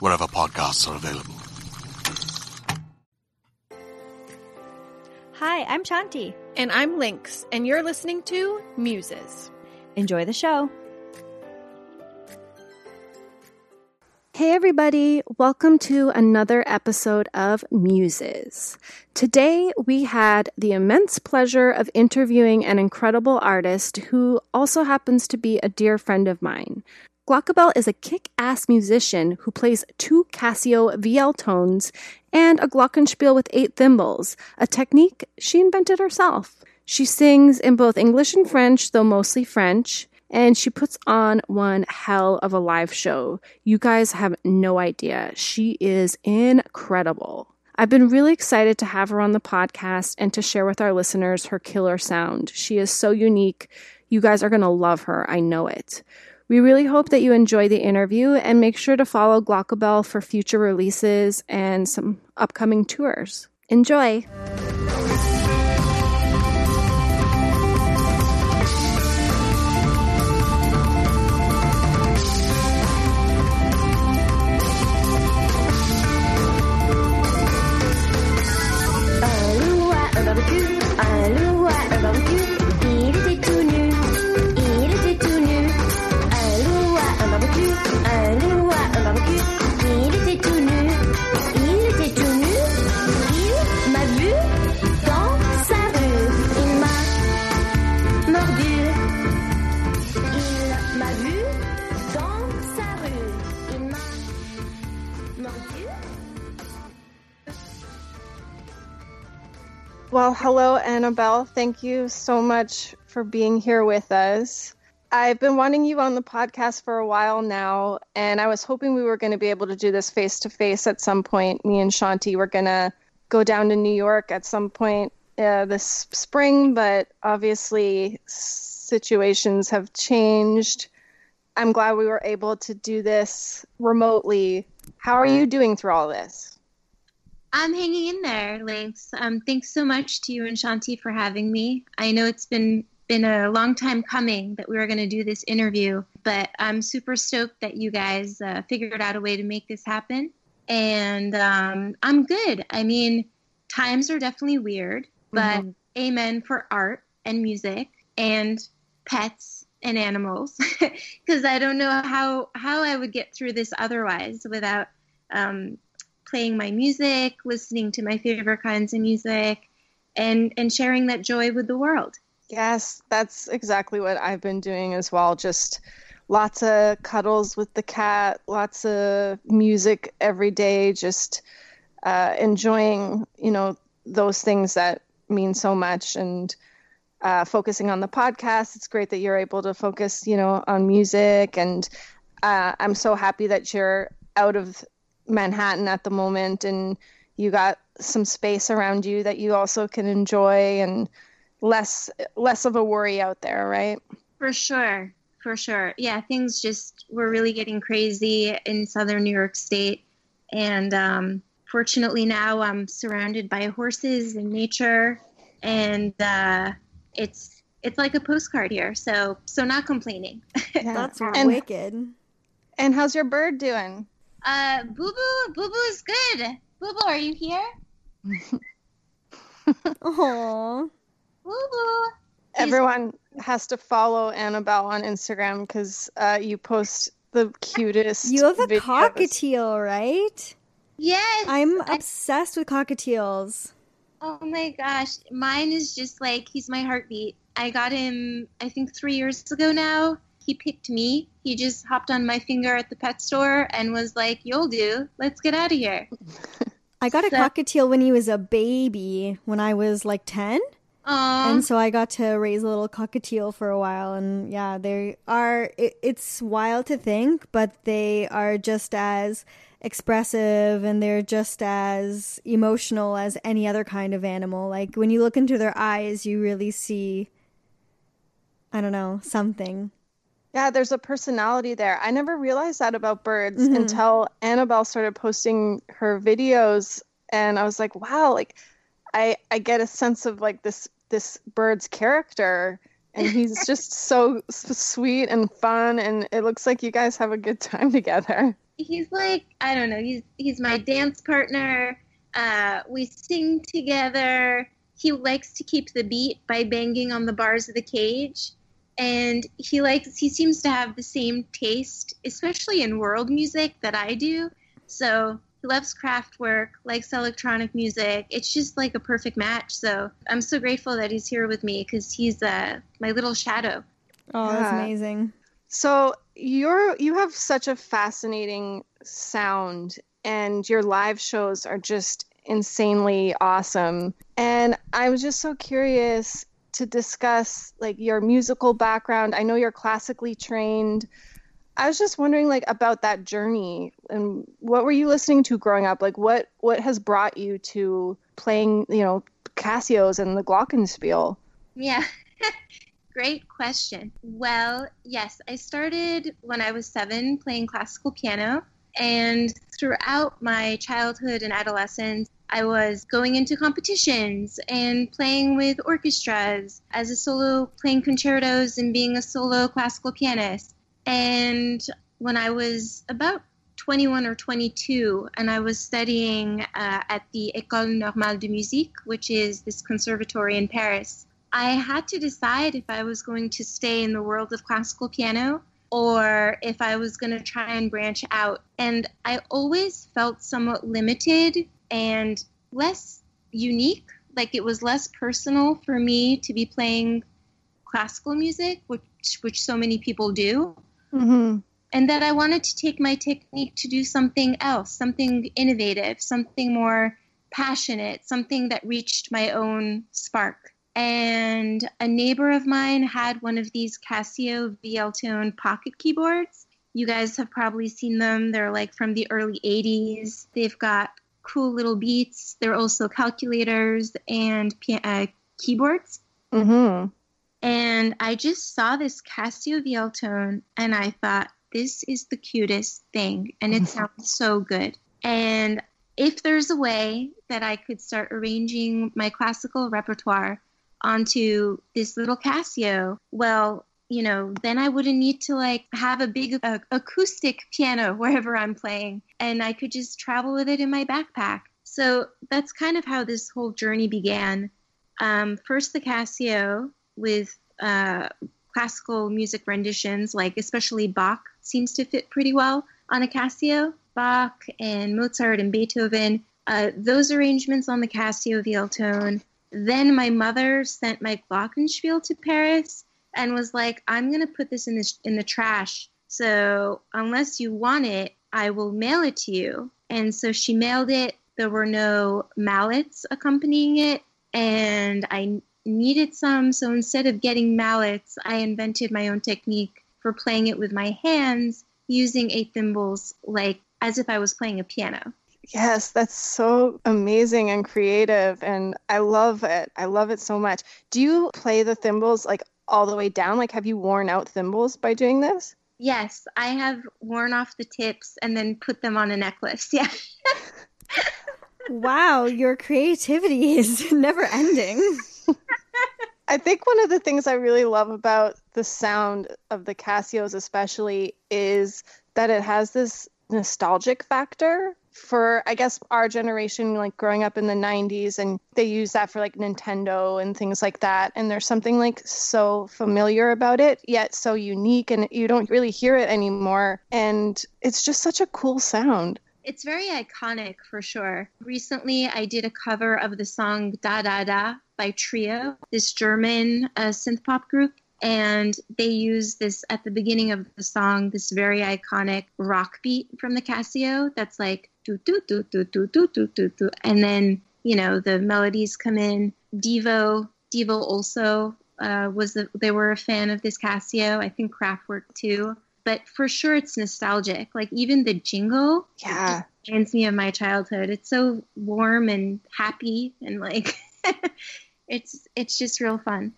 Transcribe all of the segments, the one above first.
wherever podcasts are available. Hi, I'm Shanti. And I'm Lynx, and you're listening to Muses. Enjoy the show. Hey, everybody, welcome to another episode of Muses. Today, we had the immense pleasure of interviewing an incredible artist who also happens to be a dear friend of mine. Glockabelle is a kick ass musician who plays two Casio VL tones and a glockenspiel with eight thimbles, a technique she invented herself. She sings in both English and French, though mostly French and she puts on one hell of a live show. You guys have no idea. She is incredible. I've been really excited to have her on the podcast and to share with our listeners her killer sound. She is so unique. You guys are going to love her. I know it. We really hope that you enjoy the interview and make sure to follow Glockabelle for future releases and some upcoming tours. Enjoy! Well, hello, Annabelle. Thank you so much for being here with us. I've been wanting you on the podcast for a while now, and I was hoping we were going to be able to do this face to face at some point. Me and Shanti were going to go down to New York at some point uh, this spring, but obviously situations have changed. I'm glad we were able to do this remotely. How are you doing through all this? I'm hanging in there, Lynx. Um, thanks so much to you and Shanti for having me. I know it's been been a long time coming that we were going to do this interview, but I'm super stoked that you guys uh, figured out a way to make this happen. And um, I'm good. I mean, times are definitely weird, but mm-hmm. amen for art and music and pets and animals because I don't know how how I would get through this otherwise without um, playing my music, listening to my favorite kinds of music, and and sharing that joy with the world. Yes, that's exactly what I've been doing as well. Just lots of cuddles with the cat, lots of music every day, just uh, enjoying, you know, those things that mean so much and uh, focusing on the podcast. It's great that you're able to focus, you know, on music. And uh, I'm so happy that you're out of Manhattan at the moment and you got some space around you that you also can enjoy and less less of a worry out there, right? For sure. For sure. Yeah, things just were really getting crazy in southern New York State. And um, fortunately now I'm surrounded by horses and nature and uh, it's it's like a postcard here. So so not complaining. Yeah. That's and, wicked. And how's your bird doing? Uh, Boo Boo, Boo Boo is good. Boo Boo, are you here? Aww. Boo Boo. Everyone has to follow Annabelle on Instagram because uh, you post the cutest. You have a videos. cockatiel, right? Yes. I'm obsessed with cockatiels. Oh my gosh. Mine is just like, he's my heartbeat. I got him, I think, three years ago now. He picked me. He just hopped on my finger at the pet store and was like, You'll do. Let's get out of here. I got a cockatiel when he was a baby, when I was like 10. Aww. And so I got to raise a little cockatiel for a while. And yeah, they are, it, it's wild to think, but they are just as expressive and they're just as emotional as any other kind of animal. Like when you look into their eyes, you really see, I don't know, something. Yeah, there's a personality there. I never realized that about birds mm-hmm. until Annabelle started posting her videos and I was like, wow, like I I get a sense of like this this bird's character and he's just so sweet and fun and it looks like you guys have a good time together he's like I don't know. He's he's my dance partner. Uh, we sing together. He likes to keep the beat by banging on the bars of the cage, and he likes he seems to have the same taste, especially in world music that I do. So he loves Kraftwerk, likes electronic music. It's just like a perfect match. So I'm so grateful that he's here with me because he's uh, my little shadow. Oh, that's amazing. So you're you have such a fascinating sound and your live shows are just insanely awesome. And I was just so curious to discuss like your musical background. I know you're classically trained. I was just wondering like about that journey and what were you listening to growing up? Like what what has brought you to playing, you know, Casios and the Glockenspiel? Yeah. great question. Well, yes, I started when I was seven playing classical piano. And throughout my childhood and adolescence, I was going into competitions and playing with orchestras as a solo, playing concertos and being a solo classical pianist. And when I was about 21 or 22, and I was studying uh, at the École Normale de Musique, which is this conservatory in Paris, I had to decide if I was going to stay in the world of classical piano or if I was going to try and branch out. And I always felt somewhat limited and less unique. Like it was less personal for me to be playing classical music, which which so many people do. Mm-hmm. And that I wanted to take my technique to do something else, something innovative, something more passionate, something that reached my own spark and a neighbor of mine had one of these Casio VL Tone pocket keyboards. You guys have probably seen them. They're like from the early 80s. They've got cool little beats. They're also calculators and uh, keyboards. Mm-hmm. And I just saw this Casio VL Tone and I thought, this is the cutest thing. And it sounds so good. And if there's a way that I could start arranging my classical repertoire onto this little Casio, well, you know, then I wouldn't need to like have a big uh, acoustic piano wherever I'm playing, and I could just travel with it in my backpack. So that's kind of how this whole journey began. Um, first, the Casio with uh, classical music renditions, like especially Bach, seems to fit pretty well on a Casio. Bach and Mozart and Beethoven, uh, those arrangements on the Casio VL tone then my mother sent my glockenspiel to Paris and was like, "I'm gonna put this in this in the trash. So unless you want it, I will mail it to you." And so she mailed it. There were no mallets accompanying it, and I needed some. So instead of getting mallets, I invented my own technique for playing it with my hands using eight thimbles, like as if I was playing a piano. Yes, that's so amazing and creative. And I love it. I love it so much. Do you play the thimbles like all the way down? Like, have you worn out thimbles by doing this? Yes, I have worn off the tips and then put them on a necklace. Yeah. wow, your creativity is never ending. I think one of the things I really love about the sound of the Casios, especially, is that it has this nostalgic factor for I guess our generation, like growing up in the 90s, and they use that for like Nintendo and things like that. And there's something like so familiar about it, yet so unique, and you don't really hear it anymore. And it's just such a cool sound. It's very iconic for sure. Recently, I did a cover of the song Da Da Da by Trio, this German uh, synth pop group and they use this at the beginning of the song this very iconic rock beat from the casio that's like do do do do do do do do do and then you know the melodies come in devo devo also uh, was a, they were a fan of this casio i think kraftwerk too but for sure it's nostalgic like even the jingle yeah reminds me of my childhood it's so warm and happy and like it's it's just real fun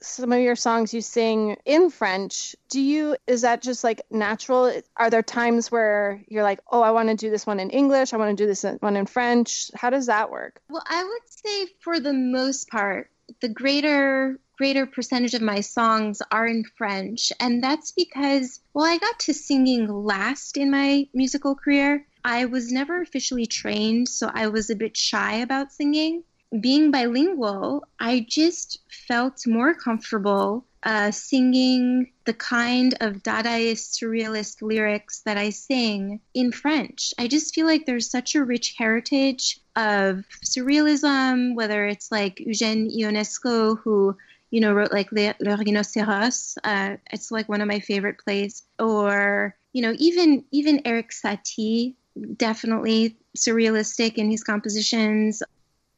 some of your songs you sing in French. Do you, is that just like natural? Are there times where you're like, oh, I want to do this one in English, I want to do this one in French? How does that work? Well, I would say for the most part, the greater greater percentage of my songs are in French. And that's because, well, I got to singing last in my musical career. I was never officially trained, so I was a bit shy about singing being bilingual, I just felt more comfortable uh, singing the kind of Dadaist surrealist lyrics that I sing in French. I just feel like there's such a rich heritage of surrealism, whether it's like Eugène Ionesco, who you know wrote like Le, Rhinocéros. Uh, it's like one of my favorite plays, or you know even even Erik Satie, definitely surrealistic in his compositions.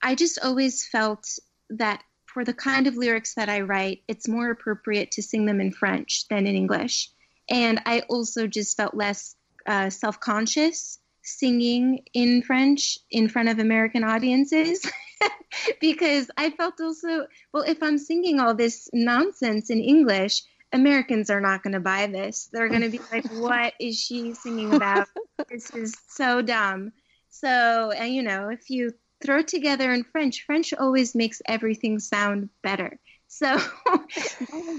I just always felt that for the kind of lyrics that I write, it's more appropriate to sing them in French than in English. And I also just felt less uh, self conscious singing in French in front of American audiences because I felt also, well, if I'm singing all this nonsense in English, Americans are not going to buy this. They're going to be like, what is she singing about? this is so dumb. So, and you know, if you throw together in French. French always makes everything sound better. So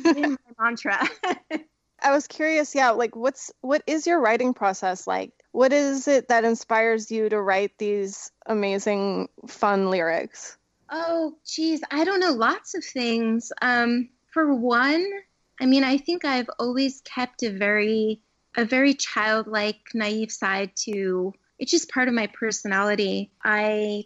my mantra. I was curious, yeah, like what's what is your writing process like? What is it that inspires you to write these amazing fun lyrics? Oh, geez, I don't know, lots of things. Um, for one, I mean, I think I've always kept a very a very childlike, naive side to it's just part of my personality. I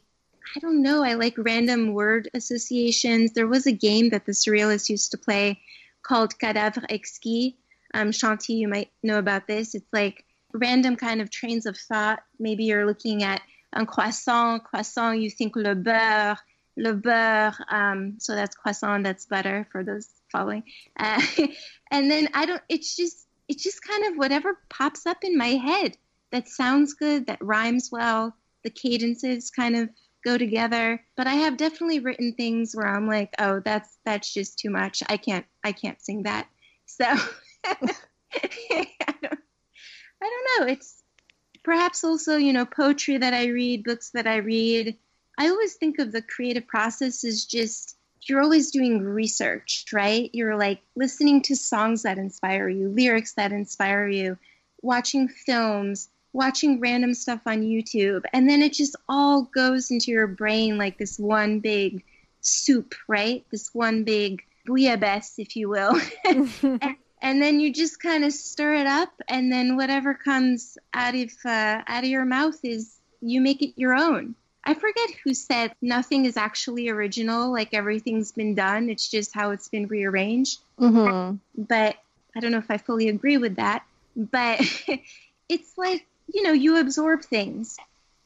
I don't know. I like random word associations. There was a game that the Surrealists used to play called Cadavre Exquis. Um, Shanti, you might know about this. It's like random kind of trains of thought. Maybe you're looking at un croissant, croissant, you think le beurre, le beurre. Um, so that's croissant, that's butter for those following. Uh, and then I don't, it's just, it's just kind of whatever pops up in my head that sounds good, that rhymes well. The cadences kind of go together. But I have definitely written things where I'm like, oh, that's that's just too much. I can't I can't sing that. So I, don't, I don't know. It's perhaps also you know poetry that I read, books that I read. I always think of the creative process as just you're always doing research, right? You're like listening to songs that inspire you, lyrics that inspire you, watching films, watching random stuff on YouTube, and then it just all goes into your brain like this one big soup, right? This one big bouillabaisse, if you will. and, and, then you just kind of stir it up, and then whatever comes out of uh, out of your mouth is you make it your own. I forget who said nothing is actually original, like everything's been done. It's just how it's been rearranged. Mm-hmm. But I don't know if I fully agree with that. But it's like you know, you absorb things.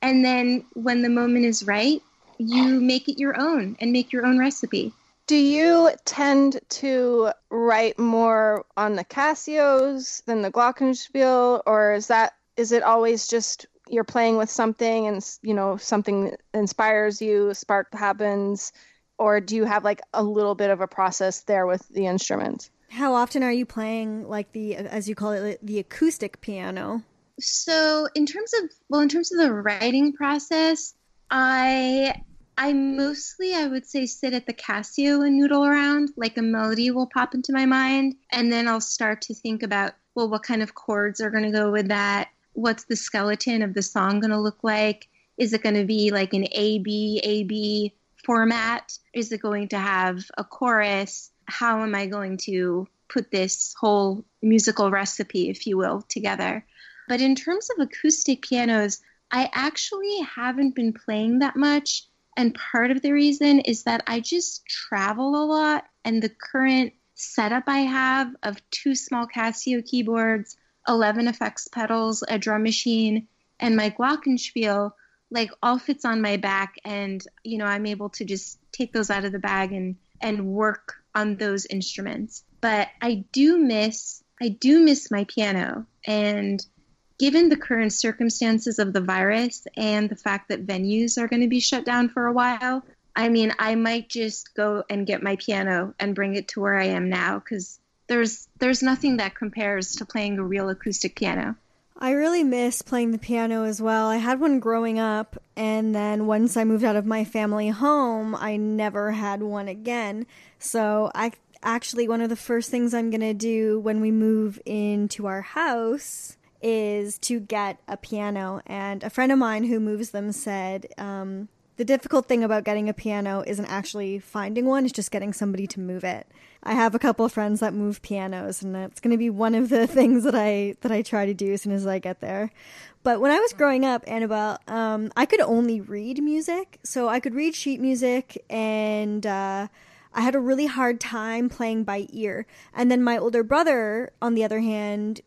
And then when the moment is right, you make it your own and make your own recipe. Do you tend to write more on the Casios than the Glockenspiel, or is that is it always just you're playing with something and you know something inspires you, spark happens, or do you have like a little bit of a process there with the instrument? How often are you playing like the as you call it the acoustic piano? So in terms of well, in terms of the writing process, I I mostly, I would say, sit at the Casio and noodle around. Like a melody will pop into my mind, and then I'll start to think about, well, what kind of chords are going to go with that? What's the skeleton of the song going to look like? Is it going to be like an A B A B format? Is it going to have a chorus? How am I going to put this whole musical recipe, if you will, together? But in terms of acoustic pianos, I actually haven't been playing that much and part of the reason is that I just travel a lot, and the current setup I have of two small Casio keyboards, 11 effects pedals, a drum machine, and my Glockenspiel, like all fits on my back. And, you know, I'm able to just take those out of the bag and, and work on those instruments. But I do miss, I do miss my piano. And given the current circumstances of the virus and the fact that venues are going to be shut down for a while, I mean, I might just go and get my piano and bring it to where I am now because there's there's nothing that compares to playing a real acoustic piano. I really miss playing the piano as well. I had one growing up, and then once I moved out of my family home, I never had one again. So I actually one of the first things I'm gonna do when we move into our house is to get a piano. And a friend of mine who moves them said um, the difficult thing about getting a piano isn't actually finding one; it's just getting somebody to move it. I have a couple of friends that move pianos, and that's going to be one of the things that I that I try to do as soon as I get there. But when I was growing up, Annabelle, um, I could only read music, so I could read sheet music and. Uh, I had a really hard time playing by ear. And then my older brother, on the other hand,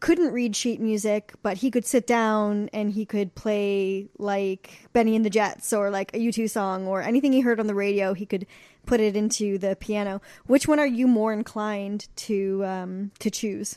couldn't read sheet music, but he could sit down and he could play like Benny and the Jets or like a U2 song or anything he heard on the radio, he could put it into the piano. Which one are you more inclined to um, to choose?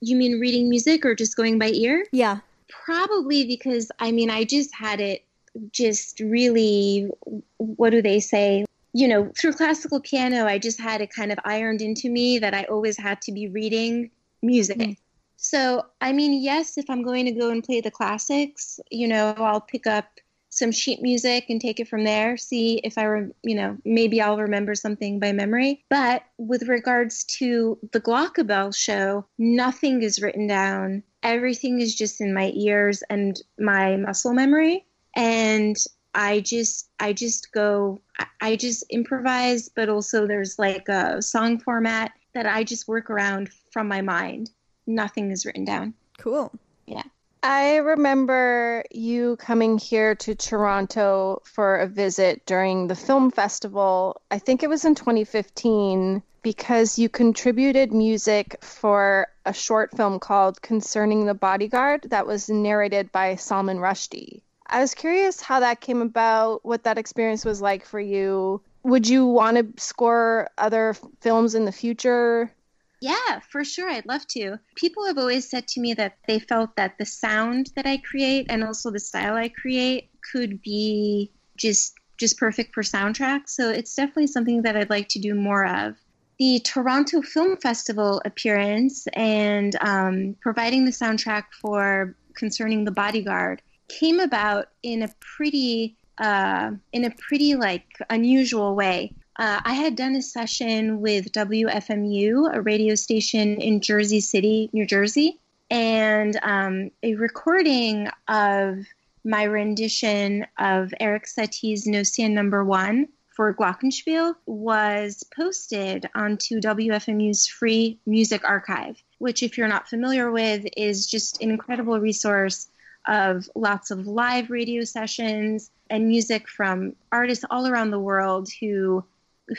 You mean reading music or just going by ear? Yeah. Probably because I mean I just had it just really what do they say? You know, through classical piano, I just had it kind of ironed into me that I always had to be reading music. Mm so, I mean, yes, if I'm going to go and play the classics, you know, I'll pick up some sheet music and take it from there, see if I, re- you know, maybe I'll remember something by memory. But with regards to the Glockenspiel show, nothing is written down. Everything is just in my ears and my muscle memory. And I just, I just go, I just improvise, but also there's like a song format that I just work around from my mind nothing is written down. Cool. Yeah. I remember you coming here to Toronto for a visit during the film festival. I think it was in 2015 because you contributed music for a short film called Concerning the Bodyguard that was narrated by Salman Rushdie. I was curious how that came about, what that experience was like for you. Would you want to score other films in the future? Yeah, for sure. I'd love to. People have always said to me that they felt that the sound that I create and also the style I create could be just just perfect for soundtracks. So it's definitely something that I'd like to do more of. The Toronto Film Festival appearance and um, providing the soundtrack for concerning the bodyguard came about in a pretty uh, in a pretty like unusual way uh, I had done a session with WFMU, a radio station in Jersey City, New Jersey, and um, a recording of my rendition of Erik Satie's Gnossienne Number One for Glockenspiel was posted onto WFMU's free music archive, which, if you're not familiar with, is just an incredible resource of lots of live radio sessions and music from artists all around the world who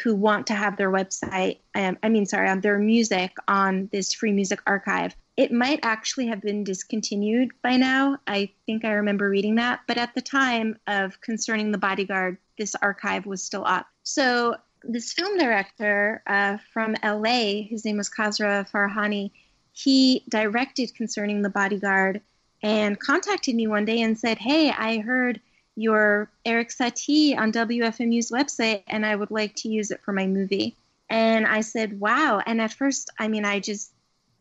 who want to have their website, um, I mean, sorry, um, their music on this free music archive. It might actually have been discontinued by now. I think I remember reading that. But at the time of concerning the bodyguard, this archive was still up. So this film director uh, from LA, his name was Kasra Farahani, he directed Concerning the Bodyguard and contacted me one day and said, Hey, I heard your Erik Satie on WFMU's website and I would like to use it for my movie. And I said, Wow. And at first, I mean, I just,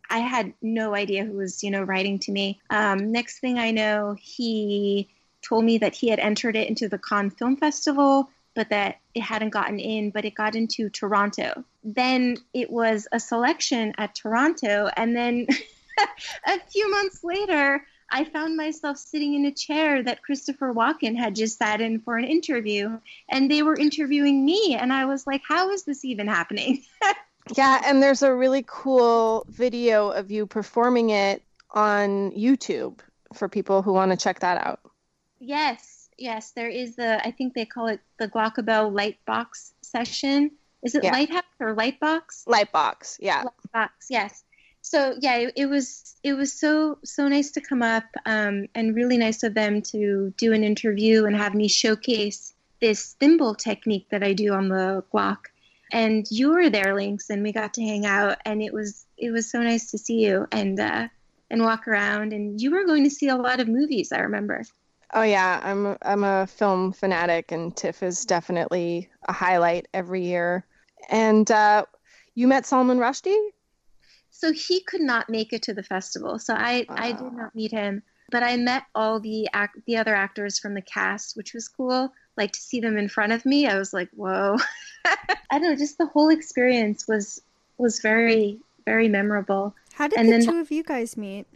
I had no idea who was, you know, writing to me. Um, next thing I know, he told me that he had entered it into the Cannes Film Festival but that it hadn't gotten in, but it got into Toronto. Then it was a selection at Toronto, and then a few months later, I found myself sitting in a chair that Christopher Walken had just sat in for an interview, and they were interviewing me, and I was like, "How is this even happening?" yeah, and there's a really cool video of you performing it on YouTube for people who want to check that out. Yes, yes, there is the. I think they call it the Glockabelle Lightbox session. Is it yeah. Lighthouse or Lightbox? Lightbox, yeah. Lightbox, yes. So yeah, it, it, was it was so so nice to come up um, and really nice of them to do an interview and have me showcase this thimble technique that I do on the Glock. And you were there, Lynx, and we got to hang out, and it was it was so nice to see you and uh, and walk around. And you were going to see a lot of movies, I remember. Oh yeah, I'm I'm a film fanatic, and TIFF is definitely a highlight every year. And uh, you met Salman Rushdie? So he could not make it to the festival, so I I did not meet him. But I met all the act the other actors from the cast, which was cool. Like to see them in front of me, I was like, whoa! I don't know, just the whole experience was was very very memorable. How did and the then, two of you guys meet?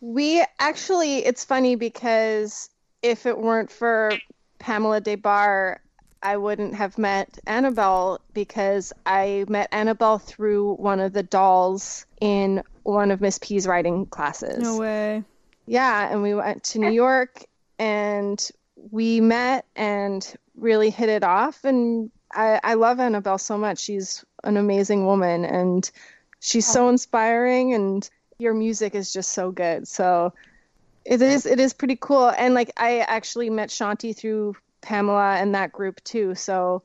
We actually, it's funny because if it weren't for Pamela Des Barres, I wouldn't have met Annabelle because I met Annabelle through one of the dolls in one of Miss P's writing classes. No way. Yeah, and we went to New York and we met and really hit it off. And I, I love Annabelle so much. She's an amazing woman and she's so oh. inspiring and your music is just so good. So it is it is pretty cool. And like I actually met Shanti through Pamela and that group too. So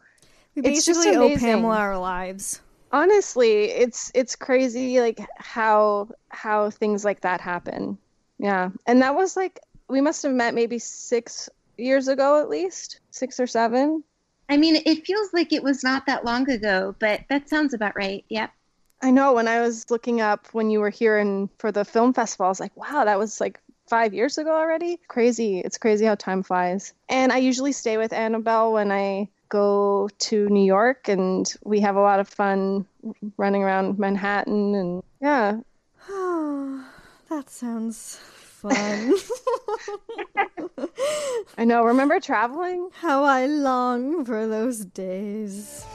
we basically owe Pamela our lives. Honestly, it's it's crazy like how how things like that happen. Yeah. And that was like we must have met maybe 6 years ago at least, 6 or 7. I mean, it feels like it was not that long ago, but that sounds about right. Yep. I know when I was looking up when you were here and for the film festival, I was like, wow, that was like five years ago already. Crazy. It's crazy how time flies. And I usually stay with Annabelle when I go to New York and we have a lot of fun running around Manhattan and yeah. Oh, that sounds fun. I know. Remember traveling? How I long for those days.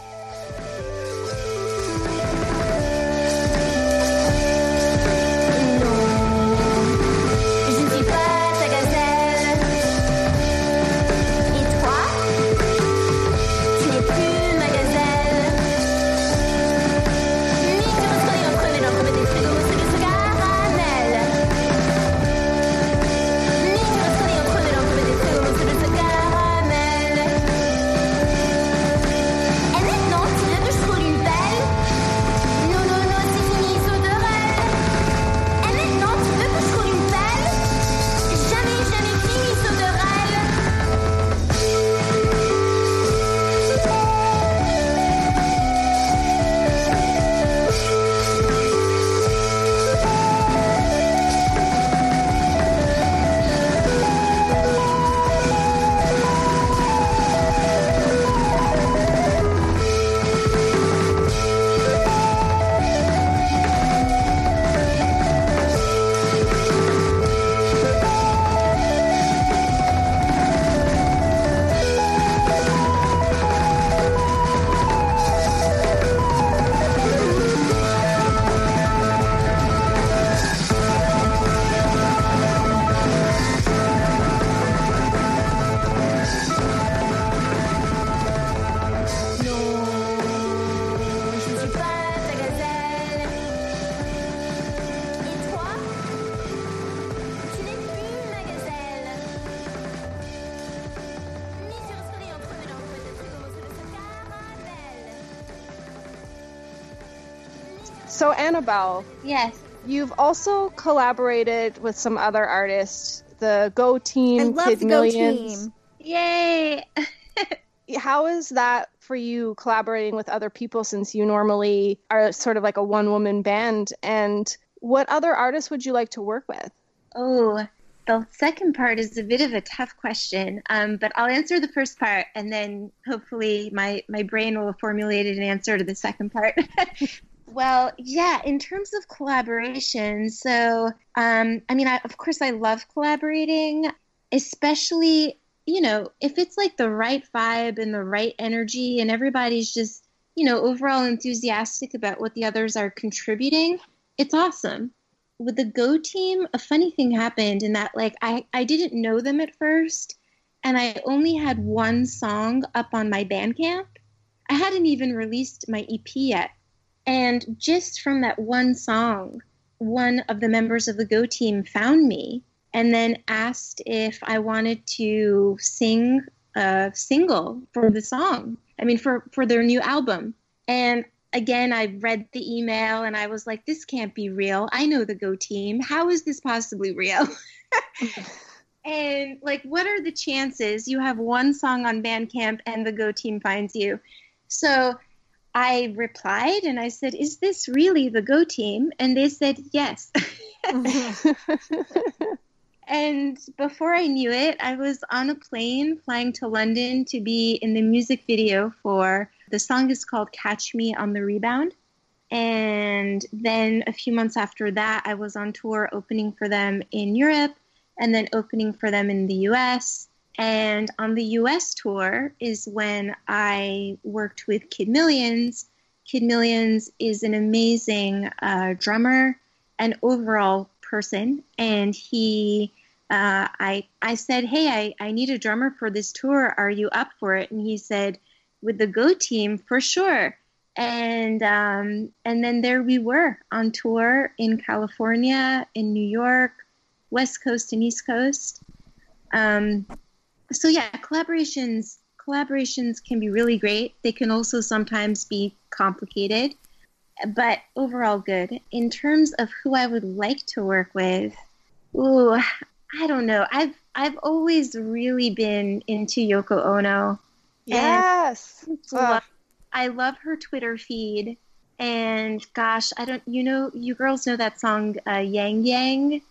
Annabelle. Yes. You've also collaborated with some other artists, the Go Team, I love Kid the Go Team. Yay! How is that for you collaborating with other people since you normally are sort of like a one woman band? And what other artists would you like to work with? Oh, the second part is a bit of a tough question, um, but I'll answer the first part, and then hopefully my my brain will formulate an answer to the second part. well, yeah, in terms of collaboration, so um, I mean, I, of course, I love collaborating, especially you know if it's like the right vibe and the right energy, and everybody's just you know overall enthusiastic about what the others are contributing. It's awesome with the Go team, a funny thing happened in that like I, I didn't know them at first and I only had one song up on my Bandcamp. I hadn't even released my EP yet. And just from that one song, one of the members of the Go team found me and then asked if I wanted to sing a single for the song. I mean for for their new album. And again, I read the email and I was like, this can't be real. I know the Go team. How is this possibly real? and like, what are the chances you have one song on Bandcamp and the Go team finds you? So I replied and I said, Is this really the Go team? And they said, Yes. and before I knew it, I was on a plane flying to London to be in the music video for the song is called Catch Me on the Rebound. And then a few months after that, I was on tour opening for them in Europe and then opening for them in the US. And on the US tour is when I worked with Kid Millions. Kid Millions is an amazing uh, drummer and overall person. And he, uh, I, I said, Hey, I, I need a drummer for this tour. Are you up for it? And he said, with the Go team for sure. And um, and then there we were on tour in California, in New York, West Coast and East Coast. Um, so yeah, collaborations collaborations can be really great. They can also sometimes be complicated, but overall good. In terms of who I would like to work with, ooh, I don't know. I've I've always really been into Yoko Ono. Yes. Love, I love her Twitter feed. And gosh, I don't, you know, you girls know that song, uh, Yang Yang?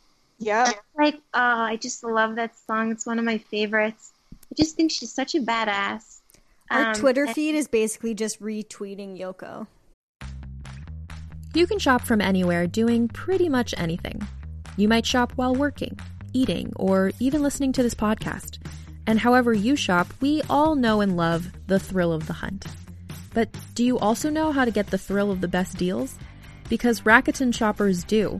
Yeah. Like, oh, I just love that song. It's one of my favorites. I just think she's such a badass. Our Um, Twitter and- feed is basically just retweeting Yoko. You can shop from anywhere doing pretty much anything. You might shop while working, eating, or even listening to this podcast. And however you shop, we all know and love the thrill of the hunt. But do you also know how to get the thrill of the best deals? Because Rakuten shoppers do.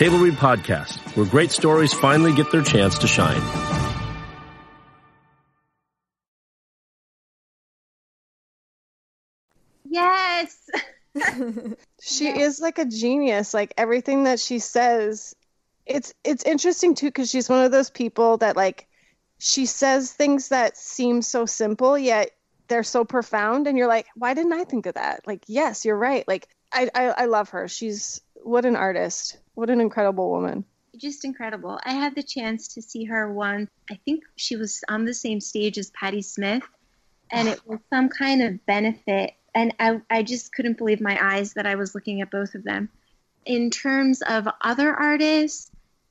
Table Read Podcast, where great stories finally get their chance to shine. Yes. She is like a genius. Like everything that she says, it's it's interesting too because she's one of those people that like she says things that seem so simple yet they're so profound and you're like why didn't i think of that like yes you're right like I, I I love her. She's what an artist. What an incredible woman. Just incredible. I had the chance to see her once. I think she was on the same stage as Patti Smith, and it was some kind of benefit. And I, I just couldn't believe my eyes that I was looking at both of them. In terms of other artists,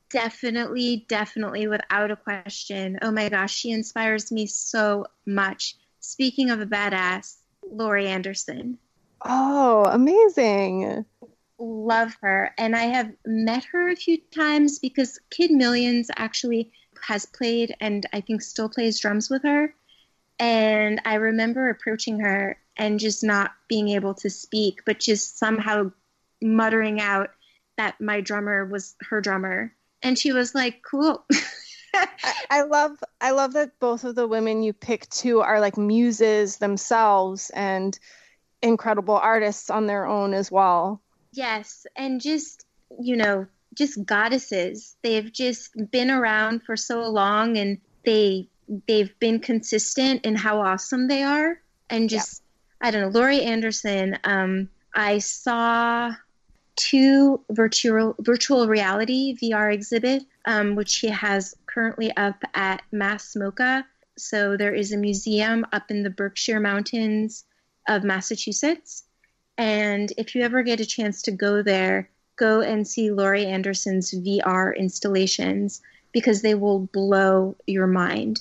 definitely, definitely, without a question. Oh my gosh, she inspires me so much. Speaking of a badass, Laurie Anderson. Oh, amazing. Love her. And I have met her a few times because Kid Millions actually has played and I think still plays drums with her. And I remember approaching her and just not being able to speak, but just somehow muttering out that my drummer was her drummer. And she was like, cool. I, love I love that both of the women you pick too are like muses themselves and incredible artists on their own as well. Yes, and just, you know, just goddesses. They've just been around for so long and they they've been consistent in how awesome they are and just yeah. I don't know, Laurie Anderson, um I saw two virtual virtual reality VR exhibit um, which he has currently up at Mass MoCA. So there is a museum up in the Berkshire Mountains of Massachusetts. And if you ever get a chance to go there, go and see Laurie Anderson's VR installations because they will blow your mind.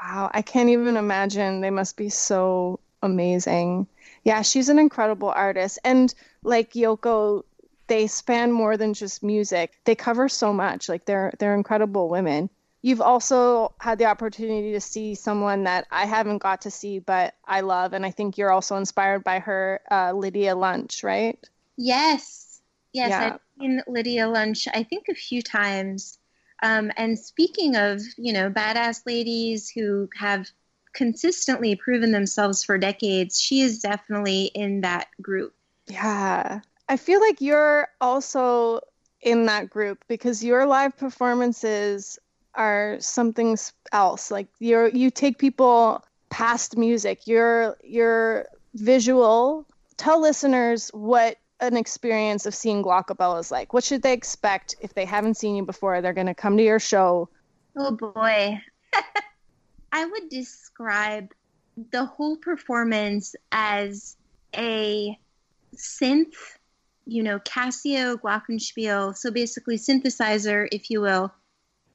Wow, I can't even imagine. They must be so amazing. Yeah, she's an incredible artist. And like Yoko, they span more than just music. They cover so much. Like they're they're incredible women. You've also had the opportunity to see someone that I haven't got to see, but I love, and I think you're also inspired by her, uh, Lydia Lunch, right? Yes, yes, yeah. I've seen Lydia Lunch. I think a few times. Um, and speaking of, you know, badass ladies who have consistently proven themselves for decades, she is definitely in that group. Yeah, I feel like you're also in that group because your live performances are something else. Like you're you take people past music. You're you're visual. Tell listeners what an experience of seeing Glockabelle is like. What should they expect if they haven't seen you before? They're going to come to your show. Oh boy. I would describe the whole performance as a synth you know, Casio Glockenspiel, so basically synthesizer, if you will,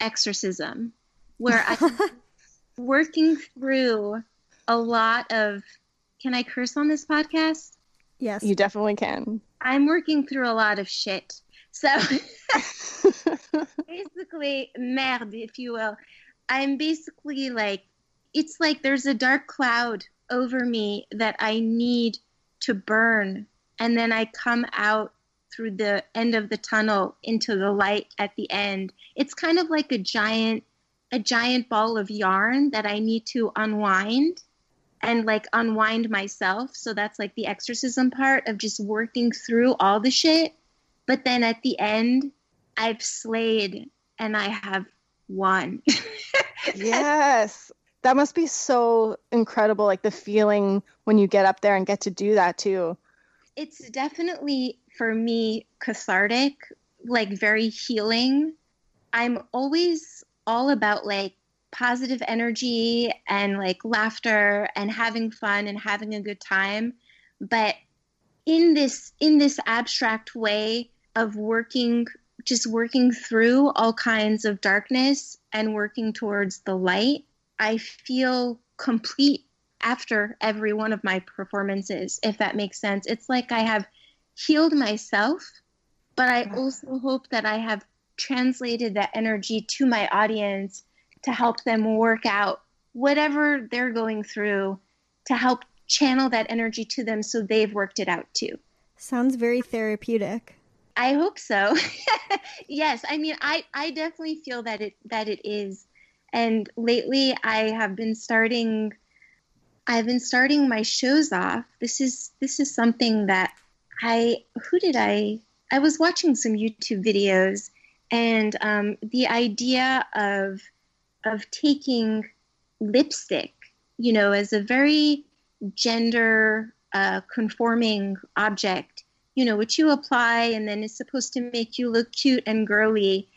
exorcism, where I'm working through a lot of. Can I curse on this podcast? Yes. You definitely can. I'm working through a lot of shit. So basically, merde, if you will. I'm basically like, it's like there's a dark cloud over me that I need to burn and then I come out through the end of the tunnel into the light at the end. It's kind of like a giant a giant ball of yarn that I need to unwind and like unwind myself. So that's like the exorcism part of just working through all the shit. But then at the end, I've slayed and I have won. yes. That must be so incredible. Like the feeling when you get up there and get to do that too it's definitely for me cathartic, like very healing. I'm always all about like positive energy and like laughter and having fun and having a good time, but in this in this abstract way of working just working through all kinds of darkness and working towards the light, I feel complete after every one of my performances, if that makes sense. It's like I have healed myself, but I also hope that I have translated that energy to my audience to help them work out whatever they're going through to help channel that energy to them so they've worked it out too. Sounds very therapeutic. I hope so. yes, I mean I I definitely feel that it that it is. And lately I have been starting I've been starting my shows off. This is this is something that I who did I I was watching some YouTube videos and um, the idea of of taking lipstick, you know, as a very gender uh, conforming object you know, which you apply and then is supposed to make you look cute and girly.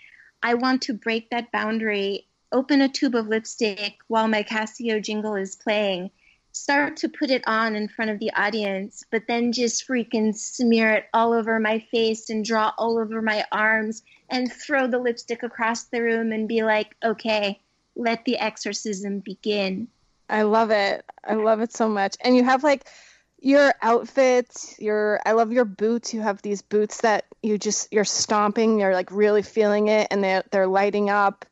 I want to break that boundary, open a tube of lipstick while my Casio jingle is playing, start to put it on in front of the audience, but then just freaking smear it all over my face and draw all over my arms and throw the lipstick across the room and be like, okay, let the exorcism begin. I love it. I love it so much. And you have like your outfits, your I love your boots. You have these boots that you just you're stomping, you're like really feeling it and they they're lighting up.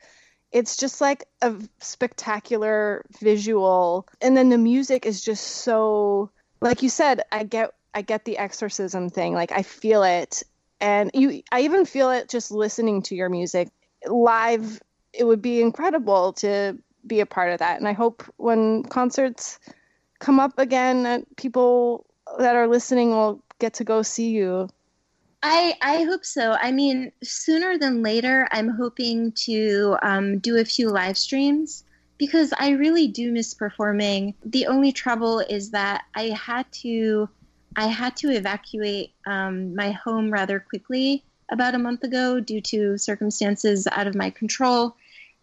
It's just like a spectacular visual. And then the music is just so like you said, I get I get the exorcism thing. Like I feel it. And you I even feel it just listening to your music live. It would be incredible to be a part of that. And I hope when concerts come up again that people that are listening will get to go see you. I, I hope so. I mean, sooner than later, I'm hoping to um, do a few live streams because I really do miss performing. The only trouble is that I had to I had to evacuate um, my home rather quickly about a month ago due to circumstances out of my control,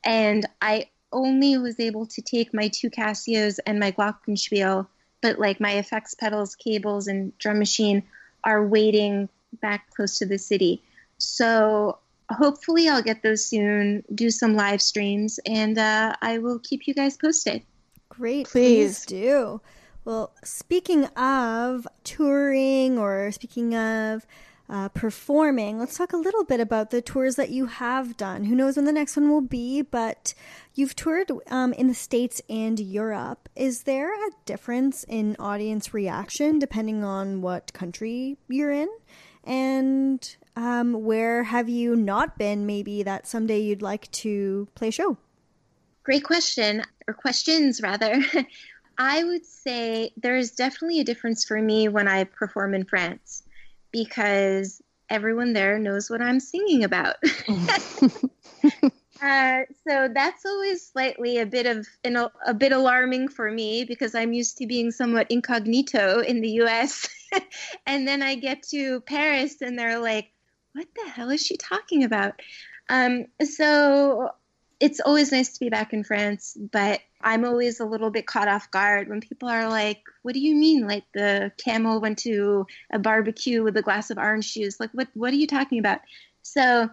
and I only was able to take my two Casios and my Glockenspiel, but like my effects pedals, cables, and drum machine are waiting back close to the city. So hopefully I'll get those soon, do some live streams, and uh, I will keep you guys posted. Great. Please. please do. Well, speaking of touring or speaking of uh, performing, let's talk a little bit about the tours that you have done. Who knows when the next one will be, but you've toured um, in the States and Europe. Is there a difference in audience reaction depending on what country you're in? And um, where have you not been, maybe that someday you'd like to play a show? Great question, or questions rather. I would say there is definitely a difference for me when I perform in France because everyone there knows what I'm singing about. uh, so that's always slightly a bit of an, a bit alarming for me because I'm used to being somewhat incognito in the U.S. and then I get to Paris and they're like, "What the hell is she talking about?" Um, so it's always nice to be back in France, but I'm always a little bit caught off guard when people are like, "What do you mean? Like the camel went to a barbecue with a glass of orange juice? Like what? What are you talking about?" So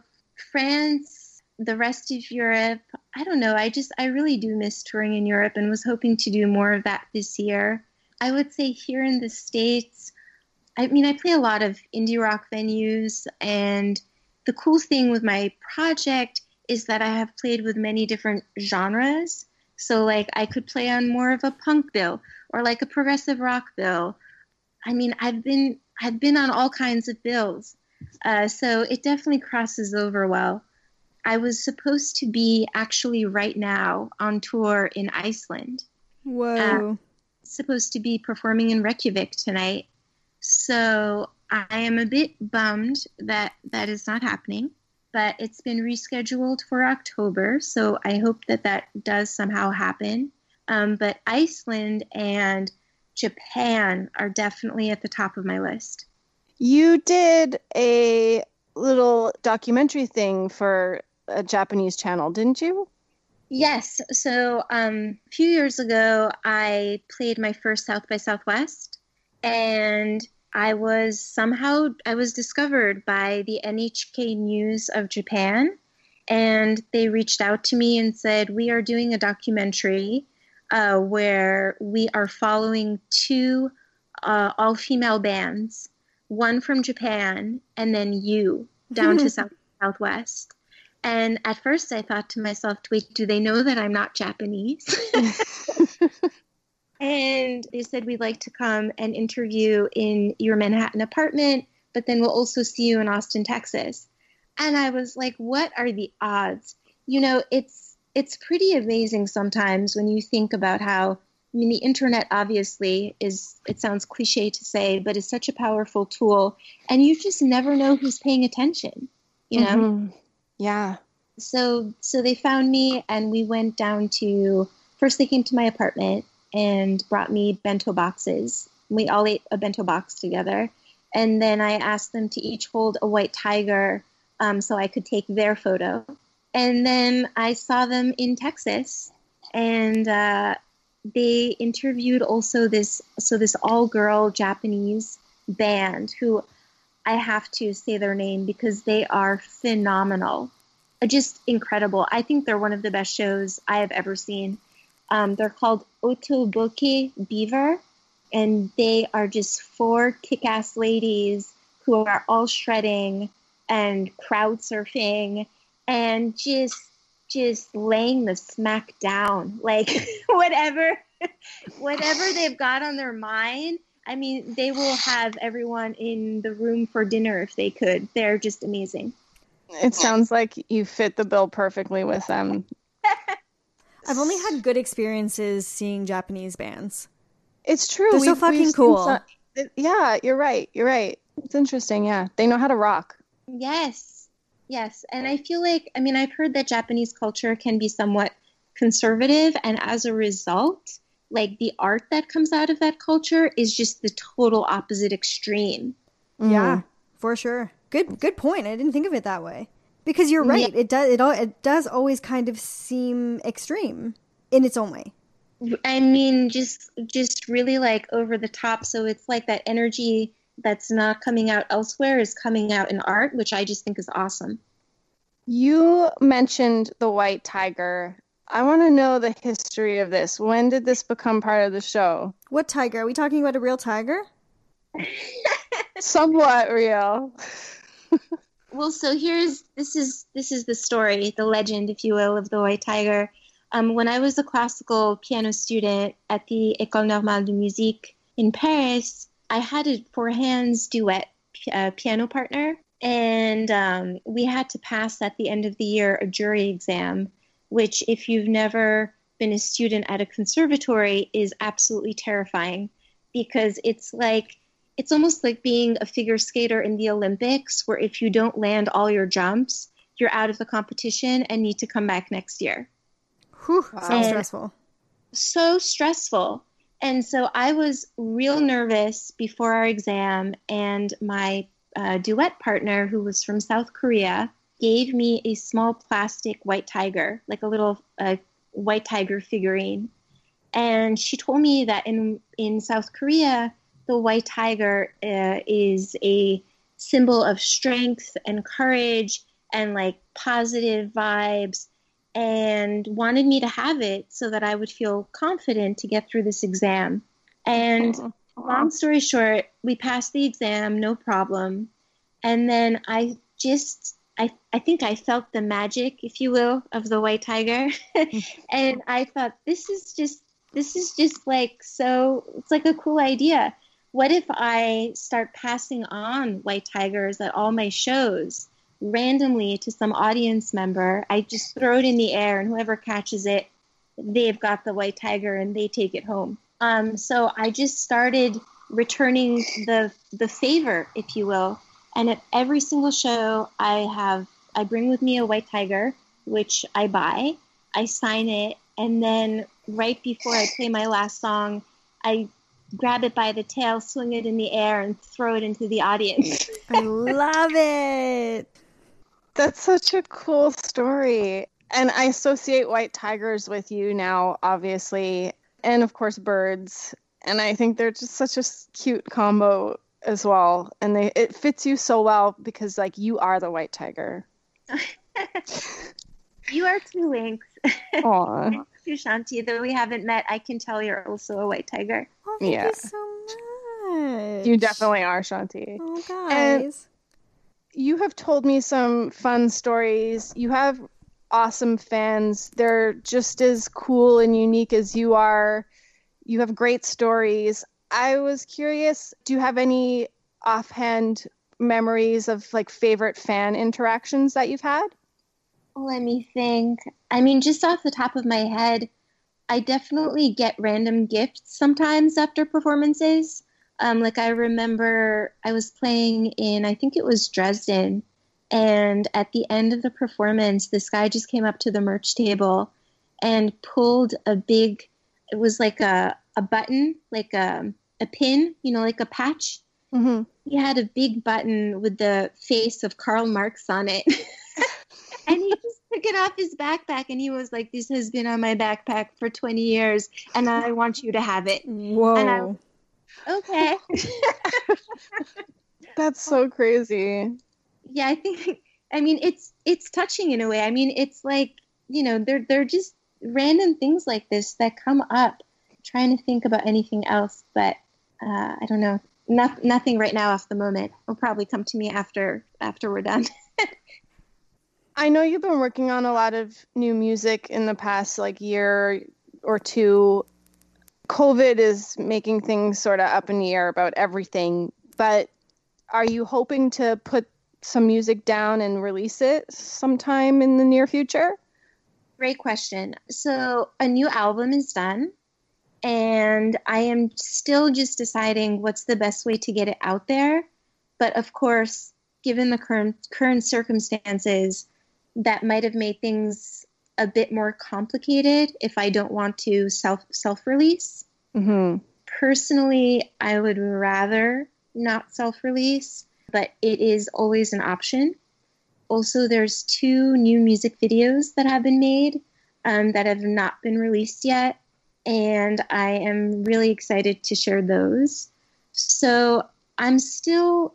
France, the rest of Europe, I don't know. I just I really do miss touring in Europe and was hoping to do more of that this year. I would say here in the states, I mean, I play a lot of indie rock venues, and the cool thing with my project is that I have played with many different genres. So, like, I could play on more of a punk bill or like a progressive rock bill. I mean, I've been I've been on all kinds of bills, uh, so it definitely crosses over well. I was supposed to be actually right now on tour in Iceland. Whoa! Uh, supposed to be performing in Reykjavik tonight, so I am a bit bummed that that is not happening but it's been rescheduled for October. So I hope that that does somehow happen. Um, but Iceland and Japan are definitely at the top of my list. You did a little documentary thing for a Japanese channel, didn't you? Yes. So um, a few years ago, I played my first South by Southwest, and I was somehow I was discovered by the NHK News of Japan, and they reached out to me and said we are doing a documentary uh, where we are following two uh, all-female bands, one from Japan and then you down to South Southwest. And at first, I thought to myself, "Wait, do they know that I'm not Japanese?" And they said, We'd like to come and interview in your Manhattan apartment, but then we'll also see you in Austin, Texas. And I was like, What are the odds? You know, it's it's pretty amazing sometimes when you think about how I mean the internet obviously is it sounds cliche to say, but is such a powerful tool and you just never know who's paying attention, you know? Mm-hmm. Yeah. So so they found me and we went down to first they came to my apartment and brought me bento boxes. We all ate a bento box together. And then I asked them to each hold a white tiger um, so I could take their photo. And then I saw them in Texas, and uh, they interviewed also this so this all girl Japanese band who I have to say their name because they are phenomenal, just incredible. I think they're one of the best shows I have ever seen. Um, they're called Otoboke Beaver, and they are just four kick ass ladies who are all shredding and crowd surfing and just just laying the smack down. Like whatever whatever they've got on their mind i mean they will have everyone in the room for dinner if they could. They're just amazing. It sounds like you fit the bill perfectly with them i've only had good experiences seeing japanese bands it's true. They're so we've, fucking cool. Some, yeah, you're right. You're right. It's interesting. Yeah, they know how to rock. Yes, yes, and I feel like I mean I've heard that Japanese culture can be somewhat conservative, and as a result, like the art that comes out of that culture is just the total opposite extreme. Mm. Yeah, for sure. Good, good point. I didn't think of it that way because you're right. Yeah. It does. It all. It does always kind of seem extreme in its own way. I mean, just just really like over the top. So it's like that energy that's not coming out elsewhere is coming out in art, which I just think is awesome. You mentioned the white tiger. I want to know the history of this. When did this become part of the show? What tiger? Are we talking about a real tiger? Somewhat real. well, so here's this is this is the story, the legend, if you will, of the white tiger. Um, when I was a classical piano student at the École Normale de Musique in Paris, I had a four hands duet uh, piano partner, and um, we had to pass at the end of the year a jury exam, which, if you've never been a student at a conservatory, is absolutely terrifying because it's like it's almost like being a figure skater in the Olympics, where if you don't land all your jumps, you're out of the competition and need to come back next year. Whew, sounds stressful. So stressful. And so I was real nervous before our exam, and my uh, duet partner, who was from South Korea, gave me a small plastic white tiger, like a little uh, white tiger figurine. And she told me that in in South Korea, the white tiger uh, is a symbol of strength and courage and like positive vibes and wanted me to have it so that I would feel confident to get through this exam. And long story short, we passed the exam, no problem. And then I just, I, I think I felt the magic, if you will, of the white tiger. and I thought, this is just, this is just like so, it's like a cool idea. What if I start passing on white tigers at all my shows? randomly to some audience member. I just throw it in the air, and whoever catches it, they've got the white tiger and they take it home. Um, so I just started returning the the favor, if you will. And at every single show, I have I bring with me a white tiger, which I buy. I sign it, and then right before I play my last song, I grab it by the tail, swing it in the air, and throw it into the audience. I love it. That's such a cool story. And I associate white tigers with you now, obviously, and of course birds. And I think they're just such a cute combo as well. And they it fits you so well because like you are the white tiger. you are too, Lynx. Aw. you, Shanti. Though we haven't met, I can tell you're also a white tiger. Oh, thank yeah. you so much. You definitely are, Shanti. Oh, guys. And you have told me some fun stories. You have awesome fans. They're just as cool and unique as you are. You have great stories. I was curious, do you have any offhand memories of like favorite fan interactions that you've had? Let me think. I mean, just off the top of my head, I definitely get random gifts sometimes after performances. Um, like I remember I was playing in, I think it was Dresden, and at the end of the performance, this guy just came up to the merch table and pulled a big, it was like a, a button, like a, a pin, you know, like a patch, Mm-hmm. He had a big button with the face of Karl Marx on it. and he just took it off his backpack and he was like, This has been on my backpack for 20 years and I want you to have it. Whoa. I, okay. That's so crazy. Yeah, I think I mean it's it's touching in a way. I mean it's like, you know, they're they're just random things like this that come up. I'm trying to think about anything else, but uh, I don't know. No, nothing right now off the moment. Will probably come to me after after we're done. I know you've been working on a lot of new music in the past like year or two. COVID is making things sort of up in the air about everything, but are you hoping to put some music down and release it sometime in the near future? Great question. So, a new album is done, and I am still just deciding what's the best way to get it out there. But of course, given the current current circumstances, that might have made things a bit more complicated if I don't want to self self release. Mm-hmm. Personally, I would rather not self release, but it is always an option. Also, there's two new music videos that have been made um, that have not been released yet, and I am really excited to share those. So I'm still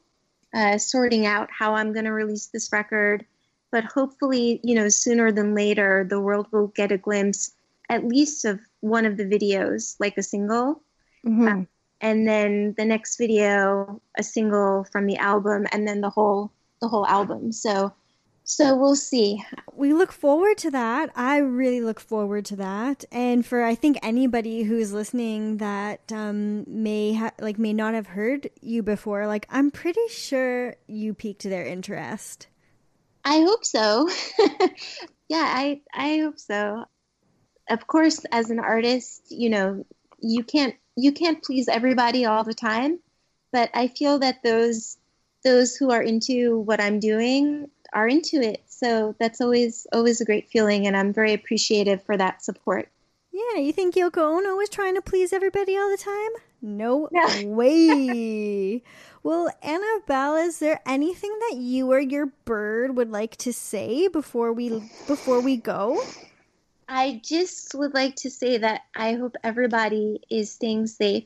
uh, sorting out how I'm going to release this record, but hopefully, you know, sooner than later, the world will get a glimpse at least of one of the videos, like a single. Mm-hmm. Uh, and then the next video a single from the album and then the whole the whole album. So so we'll see. We look forward to that. I really look forward to that. And for i think anybody who's listening that um, may ha- like may not have heard you before like i'm pretty sure you piqued their interest i hope so yeah i i hope so of course as an artist you know you can't you can't please everybody all the time, but I feel that those those who are into what I'm doing are into it. So that's always always a great feeling and I'm very appreciative for that support. Yeah, you think Yoko Ono was trying to please everybody all the time? No, no. way. well, Annabelle, is there anything that you or your bird would like to say before we before we go? I just would like to say that I hope everybody is staying safe,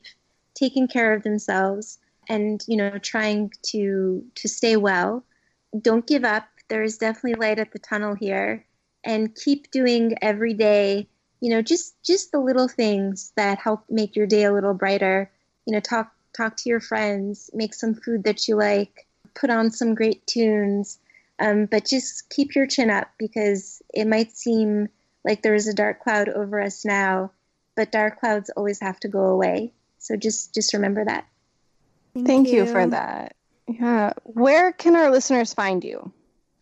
taking care of themselves, and you know, trying to to stay well. Don't give up. There is definitely light at the tunnel here, and keep doing every day. You know, just just the little things that help make your day a little brighter. You know, talk talk to your friends, make some food that you like, put on some great tunes, um, but just keep your chin up because it might seem like there is a dark cloud over us now, but dark clouds always have to go away. So just just remember that. Thank, Thank you. you for that. Yeah. Where can our listeners find you?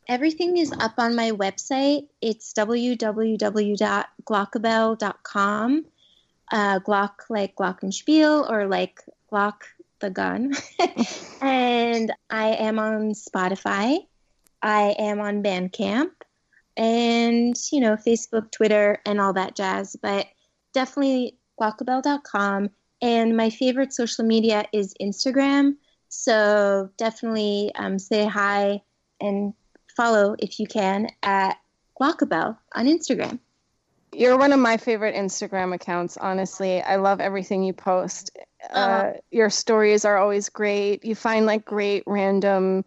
Everything is up on my website. It's www.glockabelle.com. Uh, Glock like Glockenspiel or like Glock the gun. and I am on Spotify. I am on Bandcamp and you know Facebook, Twitter, and all that jazz. But definitely glockabell.com. And my favorite social media is Instagram. So definitely um, say hi and follow if you can at Glockabelle on Instagram. You're one of my favorite Instagram accounts, honestly. I love everything you post. Uh, uh, your stories are always great. You find like great random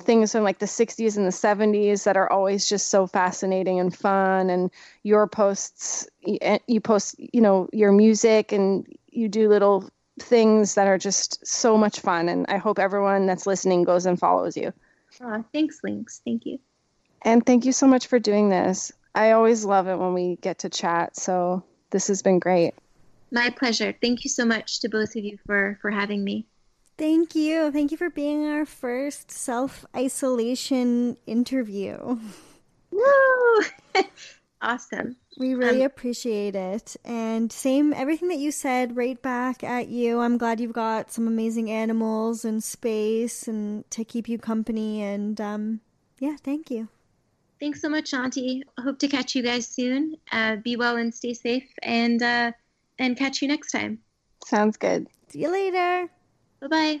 things from like the 60s and the 70s that are always just so fascinating and fun and your posts eh, you post you know your music and you do little things that are just so much fun and i hope everyone that's listening goes and follows you oh, thanks Lynx thank you and thank you so much for doing this i always love it when we get to chat so this has been great my pleasure thank you so much to both of you for for having me Thank you. Thank you for being our first self isolation interview. Woo! awesome. We really um, appreciate it. And same, everything that you said right back at you. I'm glad you've got some amazing animals and space and to keep you company. And um, yeah, thank you. Thanks so much, Shanti. Hope to catch you guys soon. Uh, be well and stay safe, and uh, and catch you next time. Sounds good. See you later. Bye bye.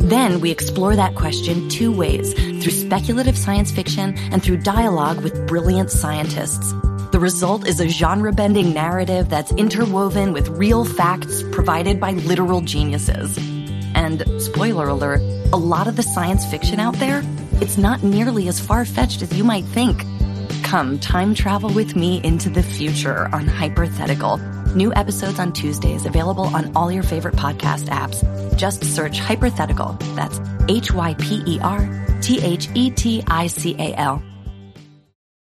Then we explore that question two ways through speculative science fiction and through dialogue with brilliant scientists. The result is a genre bending narrative that's interwoven with real facts provided by literal geniuses. And spoiler alert, a lot of the science fiction out there, it's not nearly as far fetched as you might think. Come time travel with me into the future on Hyperthetical. New episodes on Tuesdays available on all your favorite podcast apps. Just search Hyperthetical. That's H Y P E R T H E T I C A L.